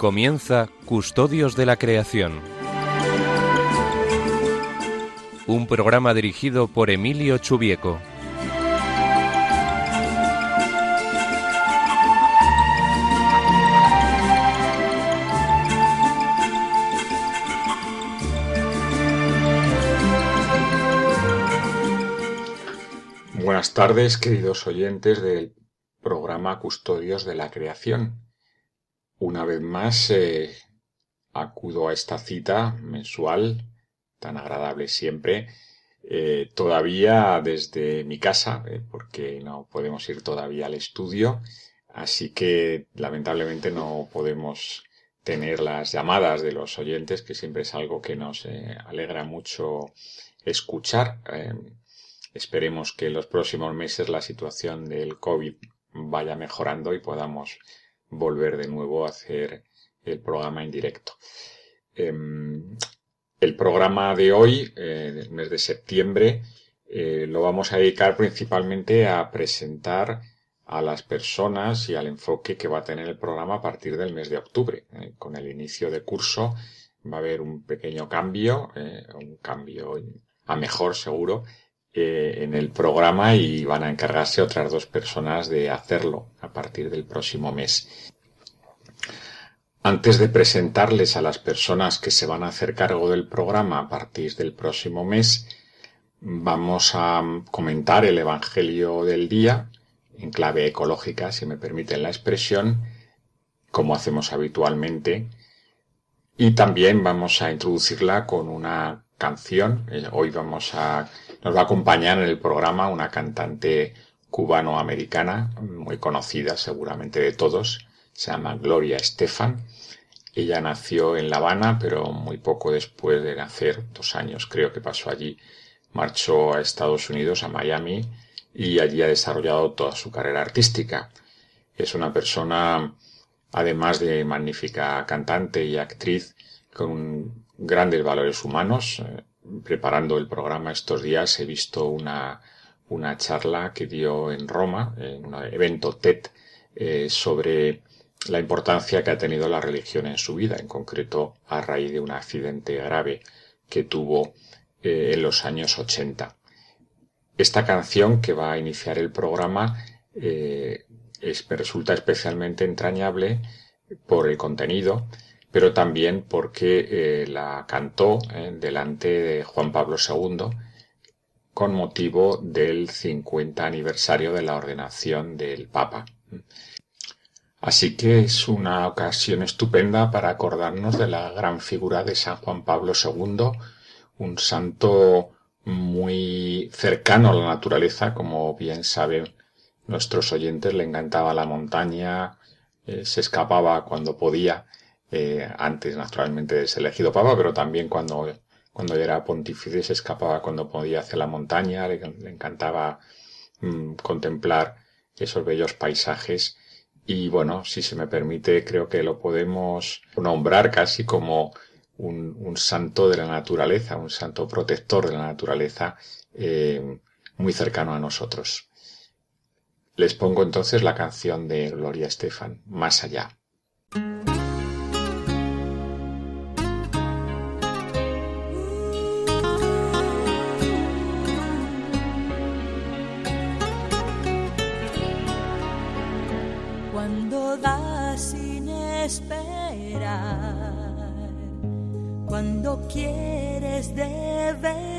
Comienza Custodios de la Creación. Un programa dirigido por Emilio Chubieco. Tardes, queridos oyentes del programa Custodios de la Creación. Una vez más eh, acudo a esta cita mensual, tan agradable siempre, eh, todavía desde mi casa, eh, porque no podemos ir todavía al estudio, así que lamentablemente no podemos tener las llamadas de los oyentes, que siempre es algo que nos alegra mucho escuchar. Esperemos que en los próximos meses la situación del COVID vaya mejorando y podamos volver de nuevo a hacer el programa en directo. Em, el programa de hoy, eh, del mes de septiembre, eh, lo vamos a dedicar principalmente a presentar a las personas y al enfoque que va a tener el programa a partir del mes de octubre. Eh, con el inicio de curso va a haber un pequeño cambio, un cambio a mejor seguro, en el programa y van a encargarse otras dos personas de hacerlo a partir del próximo mes. Antes de presentarles a las personas que se van a hacer cargo del programa a partir del próximo mes, vamos a comentar el Evangelio del día en clave ecológica, si me permiten la expresión, como hacemos habitualmente, y también vamos a introducirla con una canción. Eh, hoy vamos a nos va a acompañar en el programa una cantante cubano-americana muy conocida seguramente de todos, se llama Gloria Estefan. Ella nació en La Habana, pero muy poco después de nacer, dos años creo que pasó allí, marchó a Estados Unidos, a Miami, y allí ha desarrollado toda su carrera artística. Es una persona, además de magnífica cantante y actriz, con grandes valores humanos, eh, preparando el programa estos días he visto una, una charla que dio en Roma, en un evento TED, eh, sobre la importancia que ha tenido la religión en su vida, en concreto a raíz de un accidente grave que tuvo eh, en los años 80. Esta canción que va a iniciar el programa eh, resulta especialmente entrañable por el contenido, pero también porque eh, la cantó eh, delante de Juan Pablo II con motivo del 50 aniversario de la ordenación del Papa. Así que es una ocasión estupenda para acordarnos de la gran figura de San Juan Pablo II, un santo muy cercano a la naturaleza, como bien saben nuestros oyentes, le encantaba la montaña, eh, se escapaba cuando podía eh, antes naturalmente de ser elegido papa, pero también cuando, cuando era pontífice escapaba cuando podía hacia la montaña, le, encantaba mm, contemplar esos bellos paisajes y bueno, si se me permite, creo que lo podemos nombrar casi como un, un santo de la naturaleza, un santo protector de la naturaleza eh, muy cercano a nosotros. Les pongo entonces la canción de Gloria Estefan, Más allá. Cuando quieres de verdad,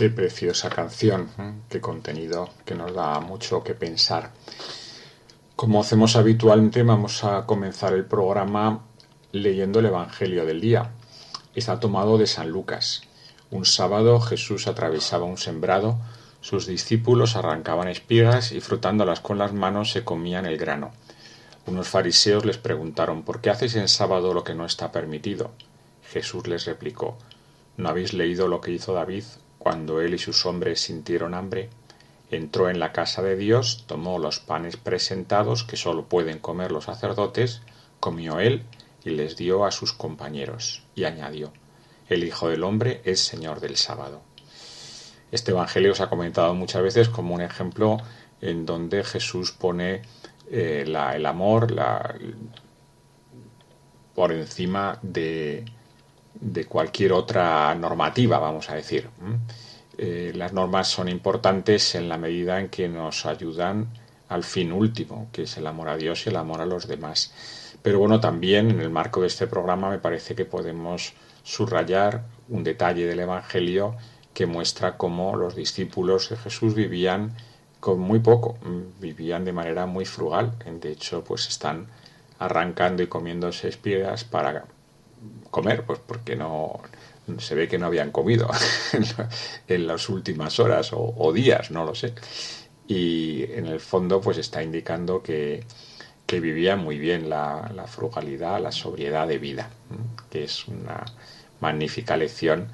Qué preciosa canción, ¿eh? qué contenido que nos da mucho que pensar. Como hacemos habitualmente, vamos a comenzar el programa leyendo el Evangelio del día. Está tomado de San Lucas. Un sábado Jesús atravesaba un sembrado, sus discípulos arrancaban espigas y frotándolas con las manos se comían el grano. Unos fariseos les preguntaron, ¿por qué hacéis en sábado lo que no está permitido? Jesús les replicó, ¿no habéis leído lo que hizo David cuando él y sus hombres sintieron hambre, entró en la casa de Dios, tomó los panes presentados que sólo pueden comer los sacerdotes, comió él y les dio a sus compañeros, y añadió, el Hijo del Hombre es Señor del sábado. Este Evangelio se ha comentado muchas veces como un ejemplo en donde Jesús pone eh, el amor por encima de, de, cualquier otra normativa, vamos a decir. Eh, las normas son importantes en la medida en que nos ayudan al fin último, que es el amor a Dios y el amor a los demás. Pero bueno, también en el marco de este programa me parece que podemos subrayar un detalle del Evangelio que muestra cómo los discípulos de Jesús vivían con muy poco, vivían de manera muy frugal. De hecho, pues están arrancando y comiéndose espigas para comer, pues porque no se ve que no habían comido en las últimas horas o, días, no lo sé. Y en el fondo, pues está indicando que, que vivían muy bien la frugalidad, la sobriedad de vida, que es una magnífica lección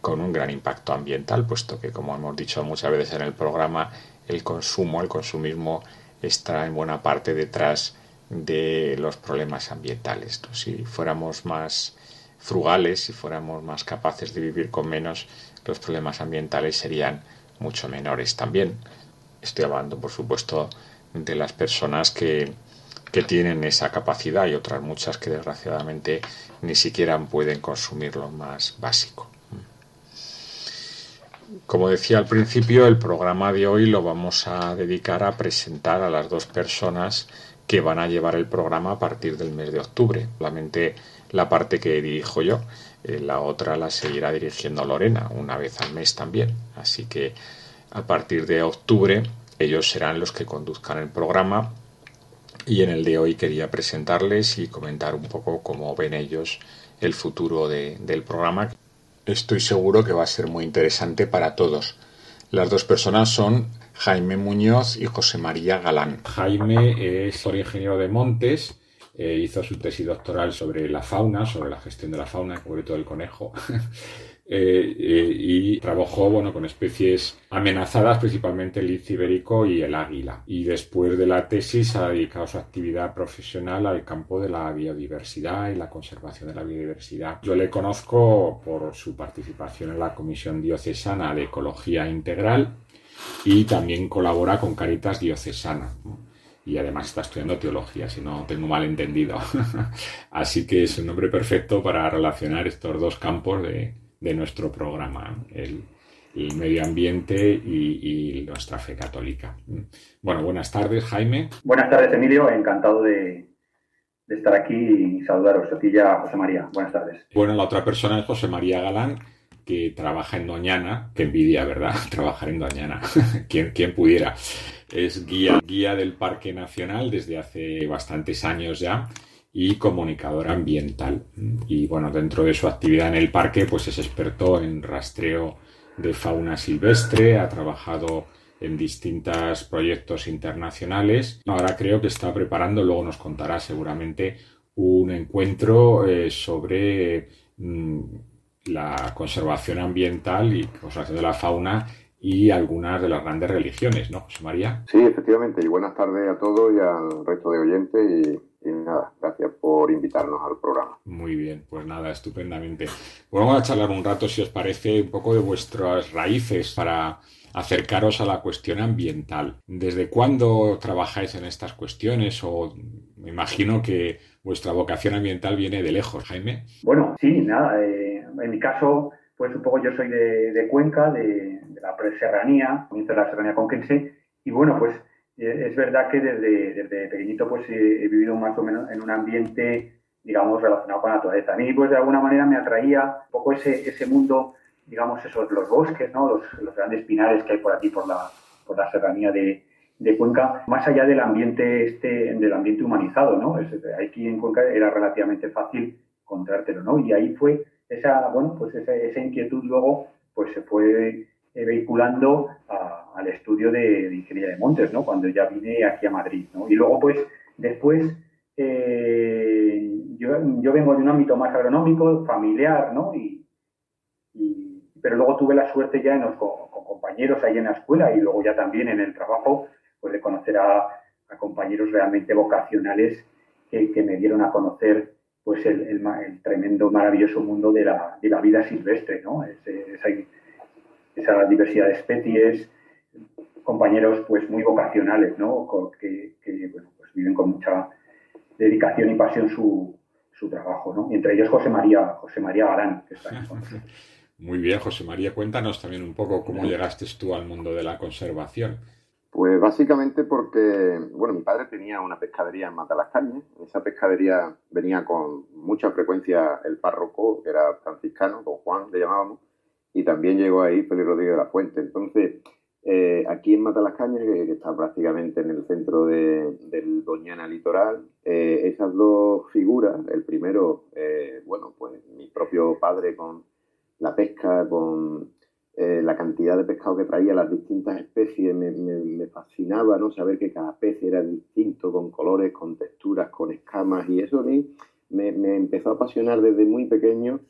con un gran impacto ambiental, puesto que, como hemos dicho muchas veces en el programa, el consumo, el consumismo está en buena parte detrás de los problemas ambientales. Si fuéramos más frugales, si fuéramos más capaces de vivir con menos, los problemas ambientales serían mucho menores también. Estoy hablando, por supuesto, de las personas que, que tienen esa capacidad y otras muchas que desgraciadamente ni siquiera pueden consumir lo más básico. Como decía al principio, el programa de hoy lo vamos a dedicar a presentar a las dos personas que van a llevar el programa a partir del mes de octubre. La parte que dirijo yo, eh, la otra la seguirá dirigiendo Lorena, una vez al mes también. Así que a partir de octubre ellos serán los que conduzcan el programa y en el de hoy quería presentarles y comentar un poco cómo ven ellos el futuro del programa estoy seguro que va a ser muy interesante para todos. Las dos personas son Jaime Muñoz y José María Galán. Jaime es ingeniero de montes, eh, hizo su tesis doctoral sobre la fauna, sobre la gestión de la fauna, en concreto del conejo. Eh, eh, y trabajó bueno, con especies amenazadas, principalmente el lince ibérico y el águila. Y después de la tesis ha dedicado su actividad profesional al campo de la biodiversidad y la conservación de la biodiversidad. Yo le conozco por su participación en la Comisión Diocesana de Ecología Integral y también colabora con Caritas Diocesana. Y además está estudiando teología, si no tengo mal entendido. Así que es un nombre perfecto para relacionar estos dos campos de, de nuestro programa, el, medio ambiente y, nuestra fe católica. Bueno, buenas tardes, Jaime. Buenas tardes, Emilio. Encantado de, estar aquí y saludaros. A ti ya, José María. Buenas tardes. Bueno, la otra persona es José María Galán, que trabaja en Doñana. Qué envidia, ¿verdad? Trabajar en Doñana. ¿Quién, ¿Quién pudiera? Es guía, guía del Parque Nacional desde hace bastantes años ya y comunicador ambiental. Y bueno, dentro de su actividad en el parque, pues es experto en rastreo de fauna silvestre, ha trabajado en distintos proyectos internacionales. Ahora creo que está preparando, luego nos contará seguramente, un encuentro eh, sobre mm, la conservación ambiental y conservación de la fauna y algunas de las grandes religiones, ¿no, José María? Sí, efectivamente. Y buenas tardes a todos y al resto de oyentes. Y y nada, gracias por invitarnos al programa. Muy bien, pues nada, estupendamente. Pues vamos a charlar un rato, si os parece, un poco de vuestras raíces para acercaros a la cuestión ambiental. ¿Desde cuándo trabajáis en estas cuestiones? O me imagino que vuestra vocación ambiental viene de lejos, Jaime. Bueno, sí, nada, eh, en mi caso, pues un poco yo soy de, Cuenca, de, la serranía, de la serranía conquense, y bueno, pues es verdad que desde, desde pequeñito pues he, vivido más o menos en un ambiente, digamos, relacionado con la naturaleza. A mí, pues de alguna manera me atraía un poco ese, ese mundo, digamos, esos, los bosques, ¿no? Los, los grandes pinares que hay por aquí, por la, por la serranía de, de Cuenca, más allá del ambiente este, del ambiente humanizado, ¿no? aquí en Cuenca era relativamente fácil encontrártelo, ¿no? Y ahí fue esa, bueno, pues esa, esa inquietud luego, pues se fue eh, vehiculando al estudio de, ingeniería de montes, ¿no? Cuando ya vine aquí a Madrid, ¿no? Y luego, pues, después, eh, yo, vengo de un ámbito más agronómico, familiar, ¿no? Y, pero luego tuve la suerte ya en con, compañeros ahí en la escuela y luego ya también en el trabajo, pues de conocer a, compañeros realmente vocacionales que, me dieron a conocer pues el, el, tremendo, maravilloso mundo de la, de la vida silvestre, ¿no? Esa, diversidad de especies, compañeros pues muy vocacionales, ¿no? Que, que bueno, pues viven con mucha dedicación y pasión su, su trabajo, ¿no? Y entre ellos José María, José María Galán, que está Muy bien, José María, cuéntanos también un poco cómo llegaste tú al mundo de la conservación. Pues básicamente porque, bueno, mi padre tenía una pescadería en Matalascañas. En esa pescadería venía con mucha frecuencia el párroco, que era franciscano, don Juan le llamábamos, y también llegó ahí Felipe Rodríguez de la Fuente. Entonces, eh, aquí en Matalascañas, que, que, está prácticamente en el centro del Doñana Litoral, eh, esas dos figuras, el primero, eh, bueno, pues mi propio padre con la pesca, con eh, la cantidad de pescado que traía, las distintas especies, me, fascinaba ¿no? saber que cada pez era distinto, con colores, con texturas, con escamas, y eso a mí me, empezó a apasionar desde muy pequeño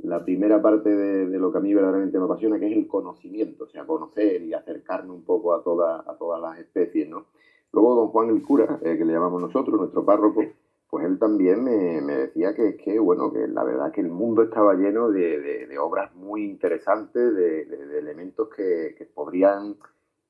la primera parte de, lo que a mí verdaderamente me apasiona, que es el conocimiento, o sea, conocer y acercarme un poco a, a todas las especies, ¿no? Luego don Juan el cura, eh, que le llamamos nosotros, nuestro párroco, pues él también me, decía que, que, bueno, que la verdad que el mundo estaba lleno de, obras muy interesantes, de, elementos que, podrían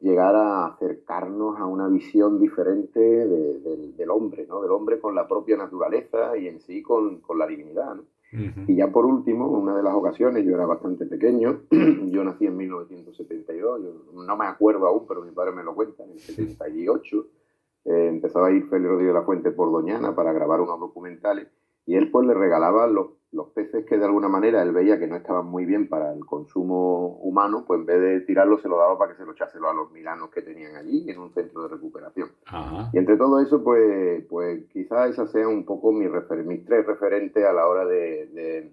llegar a acercarnos a una visión diferente del hombre, ¿no? Del hombre con la propia naturaleza y en sí con, la divinidad, Y ya por último, una de las ocasiones, yo era bastante pequeño, yo nací en 1972, yo no me acuerdo aún, pero mi padre me lo cuenta, en el 78, eh, empezaba a ir Félix Rodríguez de la Fuente por Doñana para grabar unos documentales y él pues le regalaba los, los peces que de alguna manera él veía que no estaban muy bien para el consumo humano, pues en vez de tirarlos se lo daba para que se lo echáselo a los milanos que tenían allí en un centro de recuperación. Y entre todo eso, pues, pues quizás esa sea un poco mi refer mis tres referentes a la hora de, de,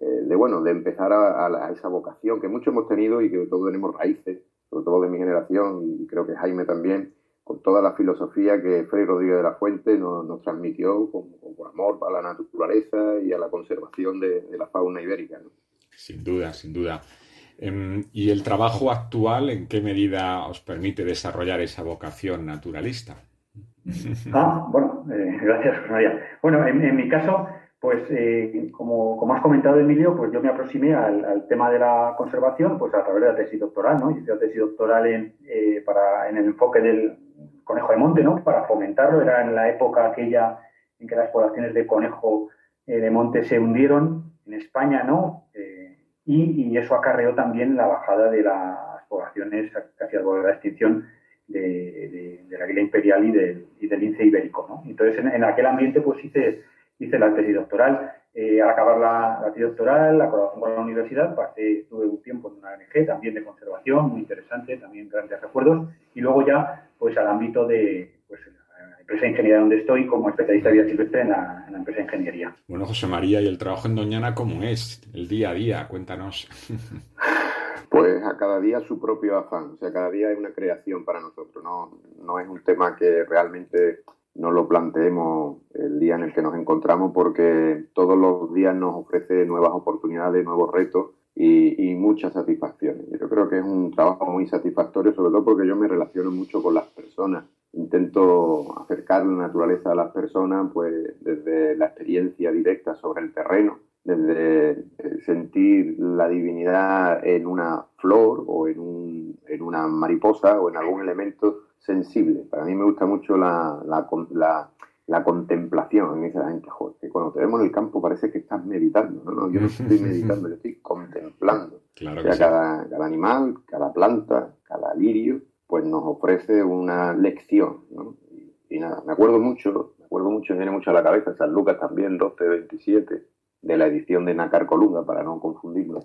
eh, bueno, de empezar a, a, esa vocación que muchos hemos tenido y que todos tenemos raíces, sobre todo de mi generación y creo que Jaime también, con toda la filosofía que Fray Rodríguez de la Fuente nos, transmitió con, amor a la naturaleza y a la conservación de, la fauna ibérica. Sin duda, sin duda. Em, ¿Y el trabajo actual en qué medida os permite desarrollar esa vocación naturalista? Ah, bueno, eh, gracias, María. Bueno, en, mi caso, pues eh, como, como, has comentado, Emilio, pues yo me aproximé al, tema de la conservación pues a través de la tesis doctoral, ¿no? Hice la tesis doctoral en, eh, para, en el enfoque del, conejo de monte, ¿no? Para fomentarlo. Era en la época aquella en que las poblaciones de conejo eh, de monte se hundieron en España, ¿no? Eh, y, eso acarreó también la bajada de las poblaciones casi al borde de la extinción de, la águila imperial y, del lince ibérico, ¿no? Entonces, en, aquel ambiente, pues hice, hice la tesis doctoral. Eh, al acabar la, tesis doctoral, la colaboración con la universidad, pasé, tuve un tiempo en una ONG también de conservación, muy interesante, también grandes recuerdos, y luego ya pues al ámbito de pues, la empresa de ingeniería donde estoy como especialista de vida silvestre en la, empresa de ingeniería. Bueno, José María, ¿y el trabajo en Doñana cómo es? El día a día, cuéntanos. Pues a cada día su propio afán, o sea, cada día es una creación para nosotros, no, no es un tema que realmente no lo planteemos el día en el que nos encontramos porque todos los días nos ofrece nuevas oportunidades, nuevos retos y, muchas satisfacciones. Yo creo que es un trabajo muy satisfactorio, sobre todo porque yo me relaciono mucho con las personas. Intento acercar la naturaleza a las personas pues desde la experiencia directa sobre el terreno, desde eh, sentir la divinidad en una flor o en, un, en una mariposa o en algún elemento sensible. Para mí me gusta mucho la, la, la la contemplación. En esa gente, joder, que cuando te vemos en el campo parece que estás meditando. No, no yo no estoy meditando, yo estoy contemplando. Claro o sea, cada, cada, animal, cada planta, cada lirio, pues nos ofrece una lección. ¿no? Y, nada, me acuerdo mucho, me acuerdo mucho, me viene mucho a la cabeza, San Lucas también, 12-27, de la edición de Nacar Colunga, para no confundirlo,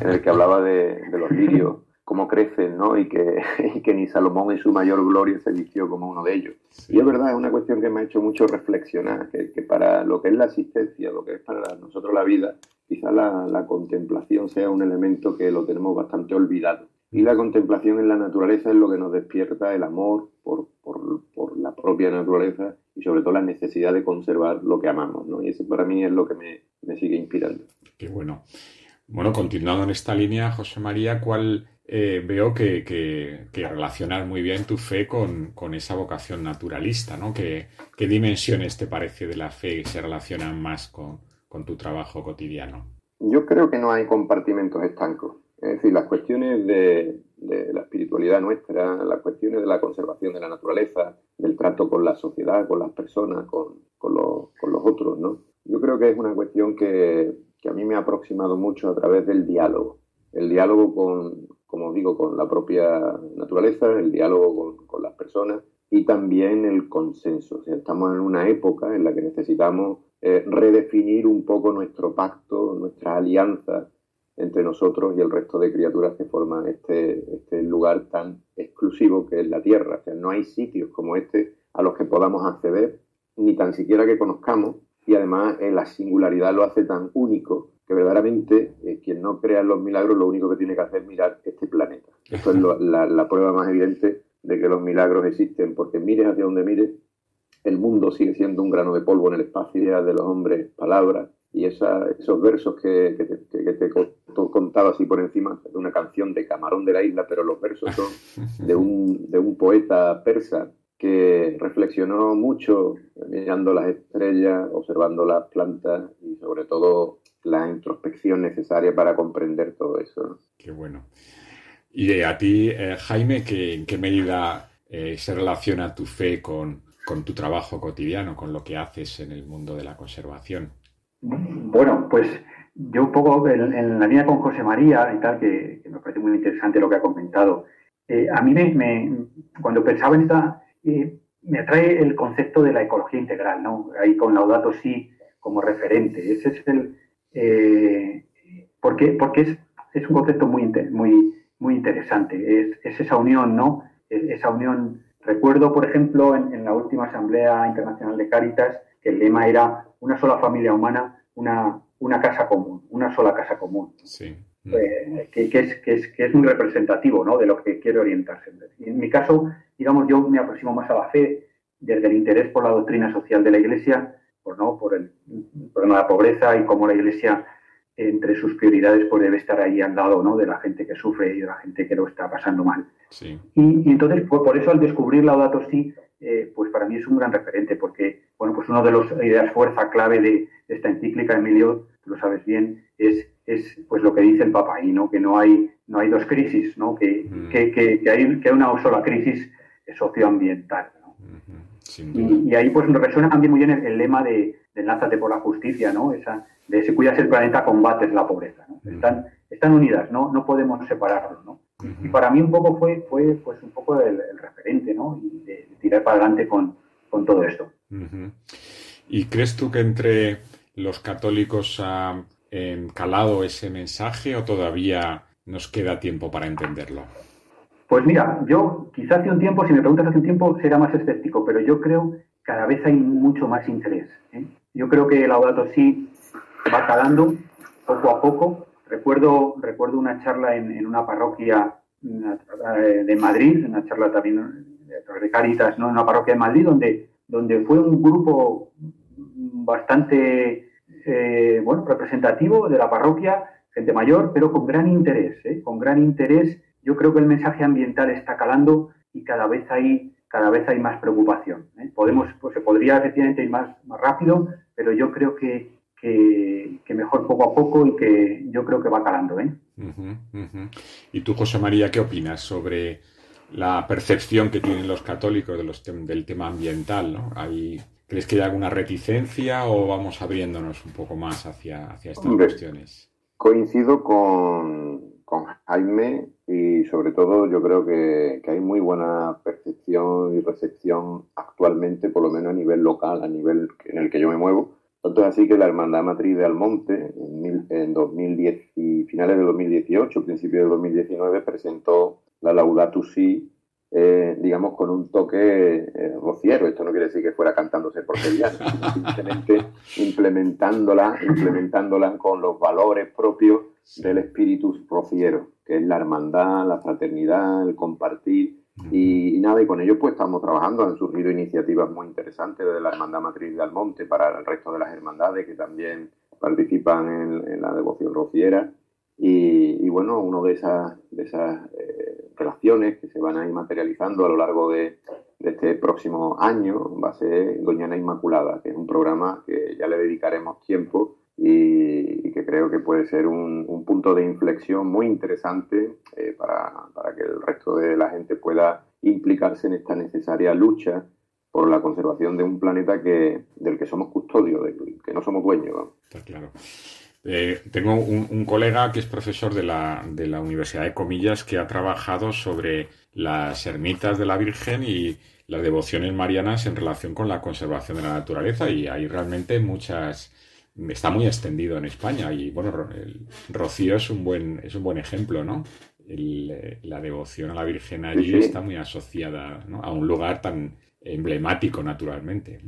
en el que hablaba de, de los lirios cómo crecen, ¿no? Y que, que ni Salomón en su mayor gloria se vistió como uno de ellos. Y es verdad, es una cuestión que me ha hecho mucho reflexionar, que, para lo que es la asistencia, lo que es para nosotros la vida, quizá la, contemplación sea un elemento que lo tenemos bastante olvidado. Y la contemplación en la naturaleza es lo que nos despierta el amor por, la propia naturaleza y sobre todo la necesidad de conservar lo que amamos, ¿no? Y eso para mí es lo que me, me sigue inspirando. Qué bueno. Bueno, continuando en esta línea, José María, ¿cuál eh, veo que, que, relacionas muy bien tu fe con, esa vocación naturalista, ¿no? ¿Qué, dimensiones te parece de la fe se relacionan más con, tu trabajo cotidiano? Yo creo que no hay compartimentos estancos. Es decir, las cuestiones de, la espiritualidad nuestra, las cuestiones de la conservación de la naturaleza, del trato con la sociedad, con las personas, con, los, otros, ¿no? Yo creo que es una cuestión que, que a mí me ha aproximado mucho a través del diálogo. El diálogo con, como digo, con la propia naturaleza, el diálogo con, las personas y también el consenso. estamos en una época en la que necesitamos eh, redefinir un poco nuestro pacto, nuestra alianza entre nosotros y el resto de criaturas que forman este, este lugar tan exclusivo que es la Tierra. No hay sitios como este a los que podamos acceder, ni tan siquiera que conozcamos, y además eh, la singularidad lo hace tan único que verdaderamente eh, quien no crea en los milagros lo único que tiene que hacer es mirar este planeta. Esto es la, prueba más evidente de que los milagros existen, porque mires hacia donde mires, el mundo sigue siendo un grano de polvo en el espacio, de los hombres palabras, y esos versos que, te, contaba así por encima, de una canción de Camarón de la Isla, pero los versos son de un, de un poeta persa que reflexionó mucho mirando las estrellas, observando las plantas y sobre todo la introspección necesaria para comprender todo eso. Qué bueno. Y a ti, eh, Jaime, ¿en qué medida eh, se relaciona tu fe con, tu trabajo cotidiano, con lo que haces en el mundo de la conservación? Bueno, pues yo un poco en, la línea con José María y tal, que, me parece muy interesante lo que ha comentado. Eh, a mí me, cuando pensaba en esta, me atrae el concepto de la ecología integral, ¿no? Ahí con Laudato Si como referente. Ese es el, eh, porque, porque es, es, un concepto muy, muy, muy interesante. Es, es, esa unión, ¿no? esa unión. Recuerdo, por ejemplo, en, la última Asamblea Internacional de Cáritas, que el lema era una sola familia humana, una, una casa común, una sola casa común. Sí. Eh, que, que, es, que, es, que es muy representativo ¿no? de lo que quiere orientarse. En mi caso, digamos, yo me aproximo más a la fe desde el interés por la doctrina social de la Iglesia por, ¿no? por el problema de la pobreza y cómo la Iglesia, entre sus prioridades, pues debe estar ahí al lado ¿no? de la gente que sufre y de la gente que lo está pasando mal. Y, entonces, pues, por eso al descubrir Laudato Si, eh, pues para mí es un gran referente, porque bueno, pues uno de los ideas fuerza clave de, esta encíclica, Emilio, tú lo sabes bien, es, es pues lo que dice el Papa ahí, ¿no? que no hay, no hay dos crisis, ¿no? que, mm. que, que, hay que una sola crisis socioambiental. Y, ahí pues resuena también muy bien el, lema de, de Lánzate por la justicia, ¿no? Esa, de si cuidas el planeta, combates la pobreza. Están, están unidas, ¿no? No podemos separarlos, ¿no? Y para mí un poco fue, fue pues un poco el, referente, ¿no? Y de, tirar para adelante con, con todo esto. ¿Y crees tú que entre los católicos ha calado ese mensaje o todavía nos queda tiempo para entenderlo? Pues mira, yo quizás hace un tiempo, si me preguntas hace un tiempo, será más escéptico, pero yo creo que cada vez hay mucho más interés. ¿eh? Yo creo que el Laudato sí va calando poco a poco. Recuerdo, recuerdo una charla en, una parroquia eh, de Madrid, una charla también de Caritas, ¿no? en una parroquia de Madrid, donde, donde fue un grupo bastante eh, bueno, representativo de la parroquia, gente mayor, pero con gran interés, con gran interés yo creo que el mensaje ambiental está calando y cada vez hay, cada vez hay más preocupación. ¿eh? Podemos, pues se podría efectivamente ir más, más rápido, pero yo creo que, que, mejor poco a poco y que yo creo que va calando. ¿eh? ¿Y tú, José María, qué opinas sobre la percepción que tienen los católicos de los del tema ambiental? ¿no? ¿Hay, ¿Crees que hay alguna reticencia o vamos abriéndonos un poco más hacia, hacia estas cuestiones? Coincido con, con Jaime y sobre todo yo creo que, hay muy buena percepción y recepción actualmente, por lo menos a nivel local, a nivel en el que yo me muevo. Tanto es así que la Hermandad Matriz de Almonte en, en 2010 y finales de 2018, principios de 2019, presentó la Laudatus Si eh, digamos, con un toque eh, rociero. Esto no quiere decir que fuera cantándose por porquerías, simplemente implementándola, implementándola con los valores propios del espíritu rociero, que es la hermandad, la fraternidad, el compartir. Y, nada, y con ello pues estamos trabajando, han surgido iniciativas muy interesantes de la Hermandad Matriz de Almonte para el resto de las hermandades que también participan en, en la devoción rociera Y, bueno, una de esas, de esas eh, relaciones que se van a ir materializando a lo largo de, este próximo año va a ser Doñana Inmaculada, que es un programa que ya le dedicaremos tiempo y, que creo que puede ser un, punto de inflexión muy interesante eh, para, para que el resto de la gente pueda implicarse en esta necesaria lucha por la conservación de un planeta que, del que somos custodios, del que no somos dueños. Está claro. Eh, tengo un, colega que es profesor de la, de la Universidad de Comillas que ha trabajado sobre las ermitas de la Virgen y las devociones marianas en relación con la conservación de la naturaleza y hay realmente muchas está muy extendido en España y bueno el Rocío es un buen es un buen ejemplo no eh, la devoción a la Virgen allí está muy asociada a un lugar tan emblemático naturalmente.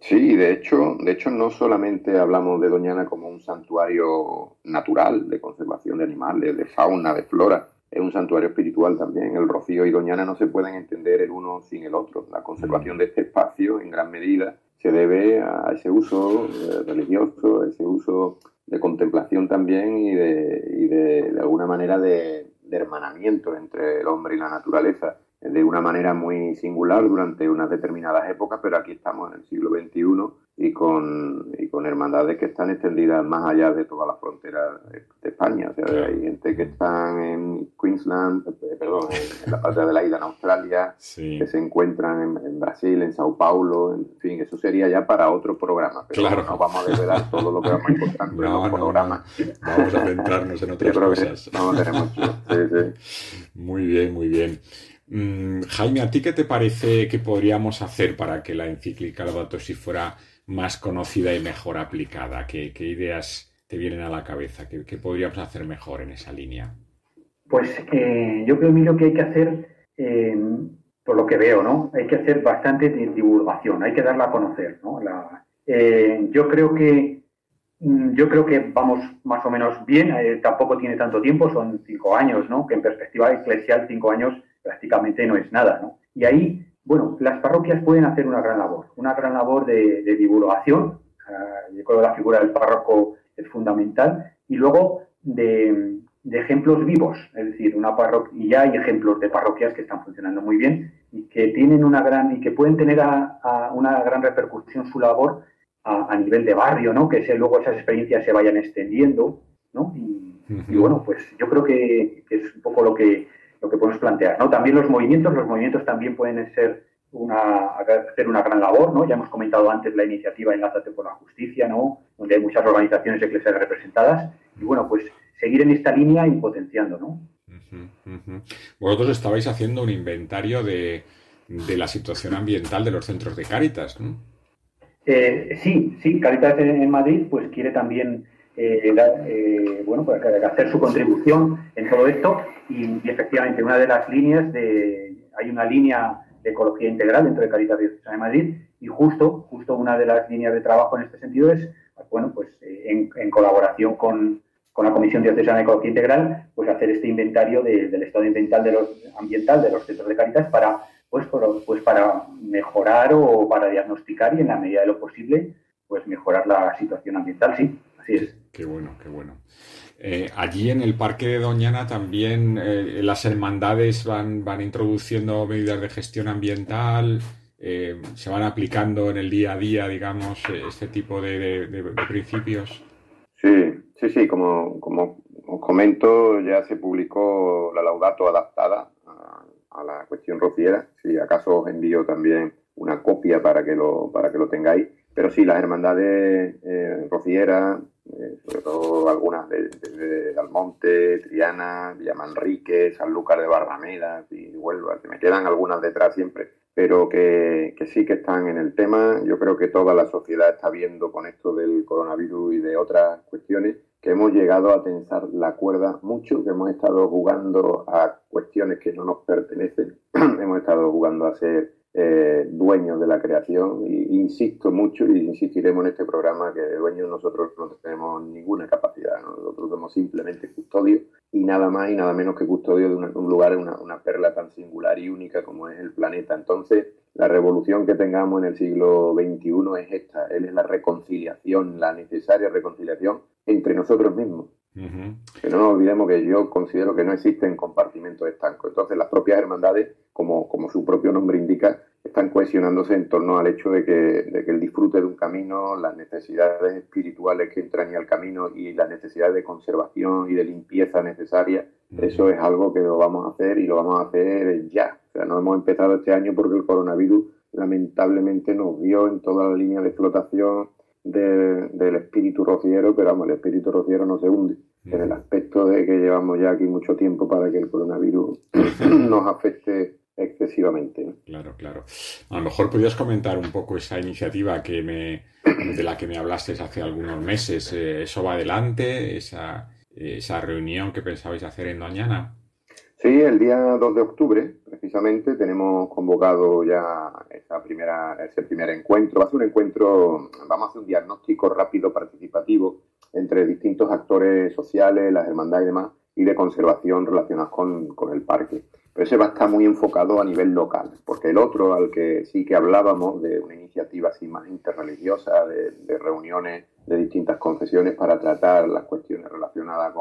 Sí, de hecho, de hecho no solamente hablamos de Doñana como un santuario natural de conservación de animales, de fauna, de flora, es un santuario espiritual también. El Rocío y Doñana no se pueden entender el uno sin el otro. La conservación de este espacio, en gran medida, se debe a ese uso eh, religioso, ese uso de contemplación también y de, y de alguna manera de, de hermanamiento entre el hombre y la naturaleza de una manera muy singular durante unas determinadas épocas, pero aquí estamos en el siglo XXI y con, y con hermandades que están extendidas más allá de todas las fronteras de, España. O sea, hay gente que están en Queensland, eh, perdón, en, la parte de la isla en Australia, que se encuentran en, Brasil, en Sao Paulo, en fin, eso sería ya para otro programa. Pero claro. no vamos a desvelar todo lo que vamos a encontrar en los programas. Vamos a centrarnos en otras cosas. No, tenemos sí, sí. Muy bien, muy bien. Mm, Jaime, ¿a ti qué te parece que podríamos hacer para que la encíclica Laudato Si fuera más conocida y mejor aplicada? ¿Qué, ideas te vienen a la cabeza? ¿Qué, podríamos hacer mejor en esa línea? Pues eh, yo creo, Emilio, que hay que hacer, eh, por lo que veo, ¿no? Hay que hacer bastante divulgación, hay que darla a conocer, ¿no? Eh, yo creo que mm, yo creo que vamos más o menos bien, tampoco tiene tanto tiempo, son cinco años, ¿no? Que en perspectiva eclesial cinco años prácticamente no es nada, ¿no? Y ahí, bueno, las parroquias pueden hacer una gran labor, una gran labor de, divulgación. Uh, yo creo que la figura del párroco es fundamental. Y luego de, ejemplos vivos, es decir, una parroquia, y ya hay ejemplos de parroquias que están funcionando muy bien y que tienen una gran, y que pueden tener a, una gran repercusión su labor a, nivel de barrio, ¿no? Que luego esas experiencias se vayan extendiendo, ¿no? Y, bueno, pues yo creo que, es un poco lo que lo que podemos plantear. ¿no? También los movimientos, los movimientos también pueden ser una, hacer una gran labor, ¿no? Ya hemos comentado antes la iniciativa Enlázate por la Justicia, ¿no? Donde hay muchas organizaciones eclesiales representadas. Y bueno, pues seguir en esta línea y potenciando, ¿no? Vosotros estabais haciendo un inventario de, la situación ambiental de los centros de Cáritas, ¿no? Eh, sí, sí, Cáritas en Madrid pues quiere también eh, eh, bueno, pues, hacer su contribución en todo esto. Y, efectivamente una de las líneas de hay una línea de ecología integral dentro de Caritas Diocesana de Madrid. Y justo justo una de las líneas de trabajo en este sentido es bueno pues eh, en, colaboración con, la Comisión Diocesana de Ecología Integral pues hacer este inventario del estado ambiental de los ambiental de los centros de Caritas para pues, pues para mejorar o para diagnosticar y en la medida de lo posible pues mejorar la situación ambiental. Sí así es Qué bueno, qué bueno. Eh, allí en el Parque de Doñana también eh, las hermandades van, van introduciendo medidas de gestión ambiental, eh, se van aplicando en el día a día, digamos, este tipo de, principios. Sí, sí, sí, como, como os comento, ya se publicó la Laudato adaptada a, la cuestión rociera. Si acaso os envío también una copia para que lo, para que lo tengáis. Pero sí, las hermandades eh, rocieras, eh, sobre todo algunas de, de, Almonte, Triana, Villamanrique, Sanlúcar de Barrameda y Huelva, que me quedan algunas detrás siempre, pero que, que, sí que están en el tema. Yo creo que toda la sociedad está viendo con esto del coronavirus y de otras cuestiones que hemos llegado a tensar la cuerda mucho, que hemos estado jugando a cuestiones que no nos pertenecen, hemos estado jugando a ser eh, dueños de la creación. Y, insisto mucho y insistiremos en este programa que dueños nosotros no tenemos ninguna capacidad. Nosotros somos simplemente custodios y nada más y nada menos que custodio de un lugar, una, una perla tan singular y única como es el planeta. Entonces, la revolución que tengamos en el siglo XXI es esta, es la reconciliación, la necesaria reconciliación entre nosotros mismos. Que no nos olvidemos que yo considero que no existen compartimentos estancos. Entonces, las propias hermandades, como, como su propio nombre indica, están cohesionándose en torno al hecho de que, de que, el disfrute de un camino, las necesidades espirituales que entran en el camino y las necesidades de conservación y de limpieza necesaria, eso es algo que lo vamos a hacer y lo vamos a hacer ya. O sea, no hemos empezado este año porque el coronavirus lamentablemente nos dio en toda la línea de del espíritu rociero, pero vamos, el espíritu rociero no se hunde. En el aspecto de que llevamos ya aquí mucho tiempo para que el coronavirus nos afecte excesivamente. Claro, claro. A lo mejor podrías comentar un poco esa iniciativa que me, de la que me hablaste hace algunos meses. Eh, ¿Eso va adelante? Esa, esa reunión que pensabais hacer en mañana? Sí, el día 2 de octubre, precisamente, tenemos convocado ya esa primera, ese primer encuentro. Va a ser un encuentro, vamos a hacer un diagnóstico rápido participativo entre distintos actores sociales, las hermandades y demás, y de conservación relacionados con, el parque. Pero ese va a estar muy enfocado a nivel local, porque el otro, al que sí que hablábamos, de una iniciativa así más interreligiosa, de, reuniones de distintas confesiones para tratar las cuestiones relacionadas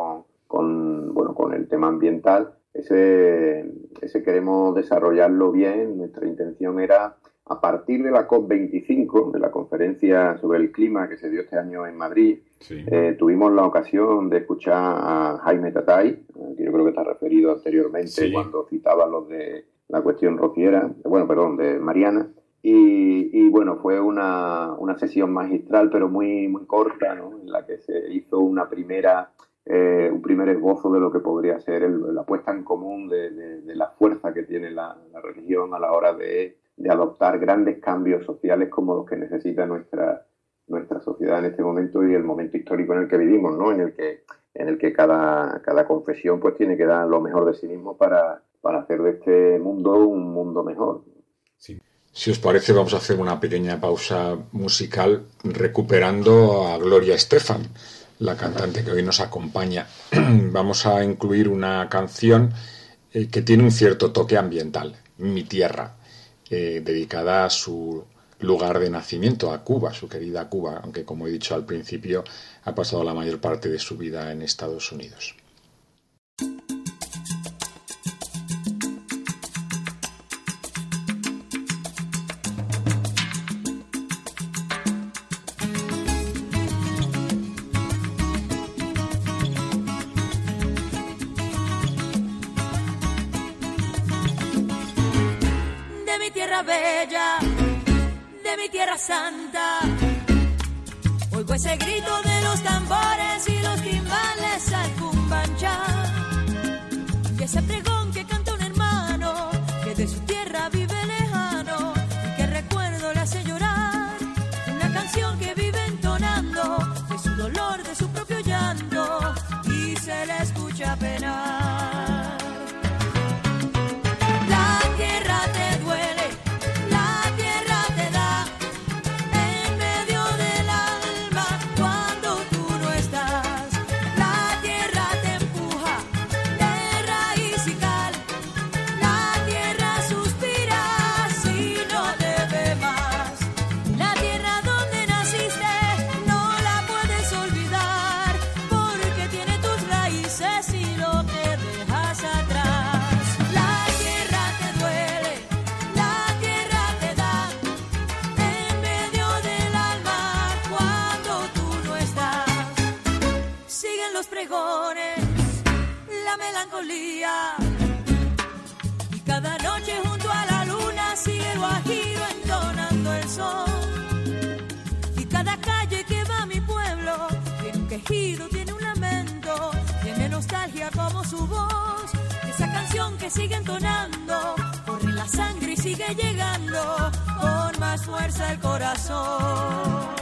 con, bueno, con el tema ambiental, ese, ese queremos desarrollarlo bien. Nuestra intención era, a partir de la COP25, de la conferencia sobre el clima que se dio este año en Madrid, Sí. eh, tuvimos la ocasión de escuchar a Jaime Tatay, que yo creo que está referido anteriormente Sí. cuando citaba los de la cuestión rociera, bueno, perdón, de Mariana. Y, y, bueno, fue una, una sesión magistral, pero muy, muy corta, ¿no? en la que se hizo una primera, eh, un primer esbozo de lo que podría ser el- la puesta en común de, la fuerza que tiene la, la religión a la hora de, de adoptar grandes cambios sociales como los que necesita nuestra, nuestra sociedad en este momento y el momento histórico en el que vivimos, ¿no? En el que, en el que cada, cada confesión pues tiene que dar lo mejor de sí mismo para, para hacer de este mundo un mundo mejor. Si os parece, vamos a hacer una pequeña pausa musical recuperando a Gloria Estefan, la cantante que hoy nos acompaña. Vamos a incluir una canción eh, que tiene un cierto toque ambiental, Mi Tierra, eh, dedicada a su lugar de nacimiento, a Cuba, su querida Cuba, aunque como he dicho al principio, ha pasado la mayor parte de su vida en Estados Unidos. Santa. Oigo ese grito de los tambores y los timbales al cumbanchá. Y ese pregón que canta un hermano que de su tierra vive lejano y que recuerdo le hace llorar. Una canción que vive entonando de su dolor, de su propio llanto y se le escucha penar. Entonando el sol. Y cada calle que va a mi pueblo tiene un quejido, tiene un lamento, tiene nostalgia como su voz. Esa canción que sigue entonando, corre la sangre y sigue llegando con más fuerza el corazón.